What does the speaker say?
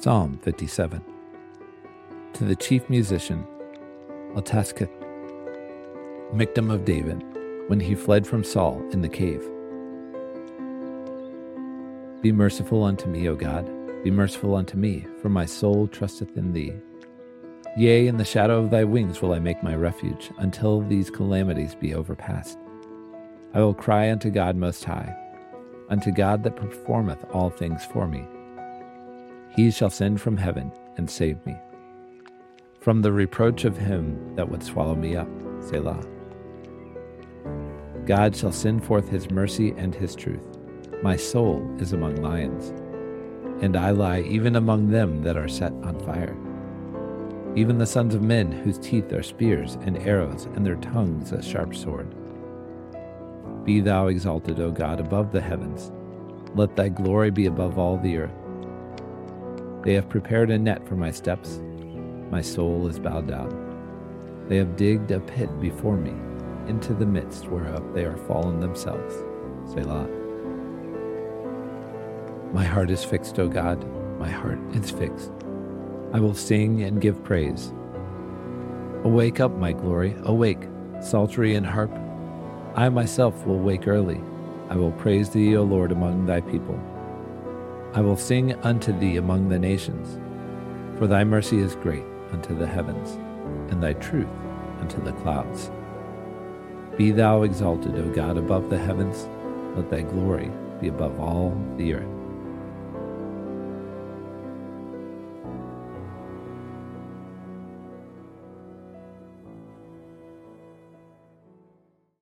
Psalm 57. To the chief musician, Altaschith, Michtam of David, when he fled from Saul in the cave. Be merciful unto me, O God, be merciful unto me, for my soul trusteth in thee. Yea, in the shadow of thy wings will I make my refuge, until these calamities be overpast. I will cry unto God Most High, unto God that performeth all things for me. He shall send from heaven and save me. From the reproach of him that would swallow me up, Selah. God shall send forth his mercy and his truth. My soul is among lions, and I lie even among them that are set on fire. Even the sons of men whose teeth are spears and arrows, and their tongues a sharp sword. Be thou exalted, O God, above the heavens. Let thy glory be above all the earth. They have prepared a net for my steps. My soul is bowed down. They have digged a pit before me, into the midst whereof they are fallen themselves. Selah. My heart is fixed, O God, my heart is fixed. I will sing and give praise. Awake up, my glory, awake, psaltery and harp. I myself will wake early. I will praise thee, O Lord, among thy people. I will sing unto thee among the nations, for thy mercy is great unto the heavens, and thy truth unto the clouds. Be thou exalted, O God, above the heavens, let thy glory be above all the earth.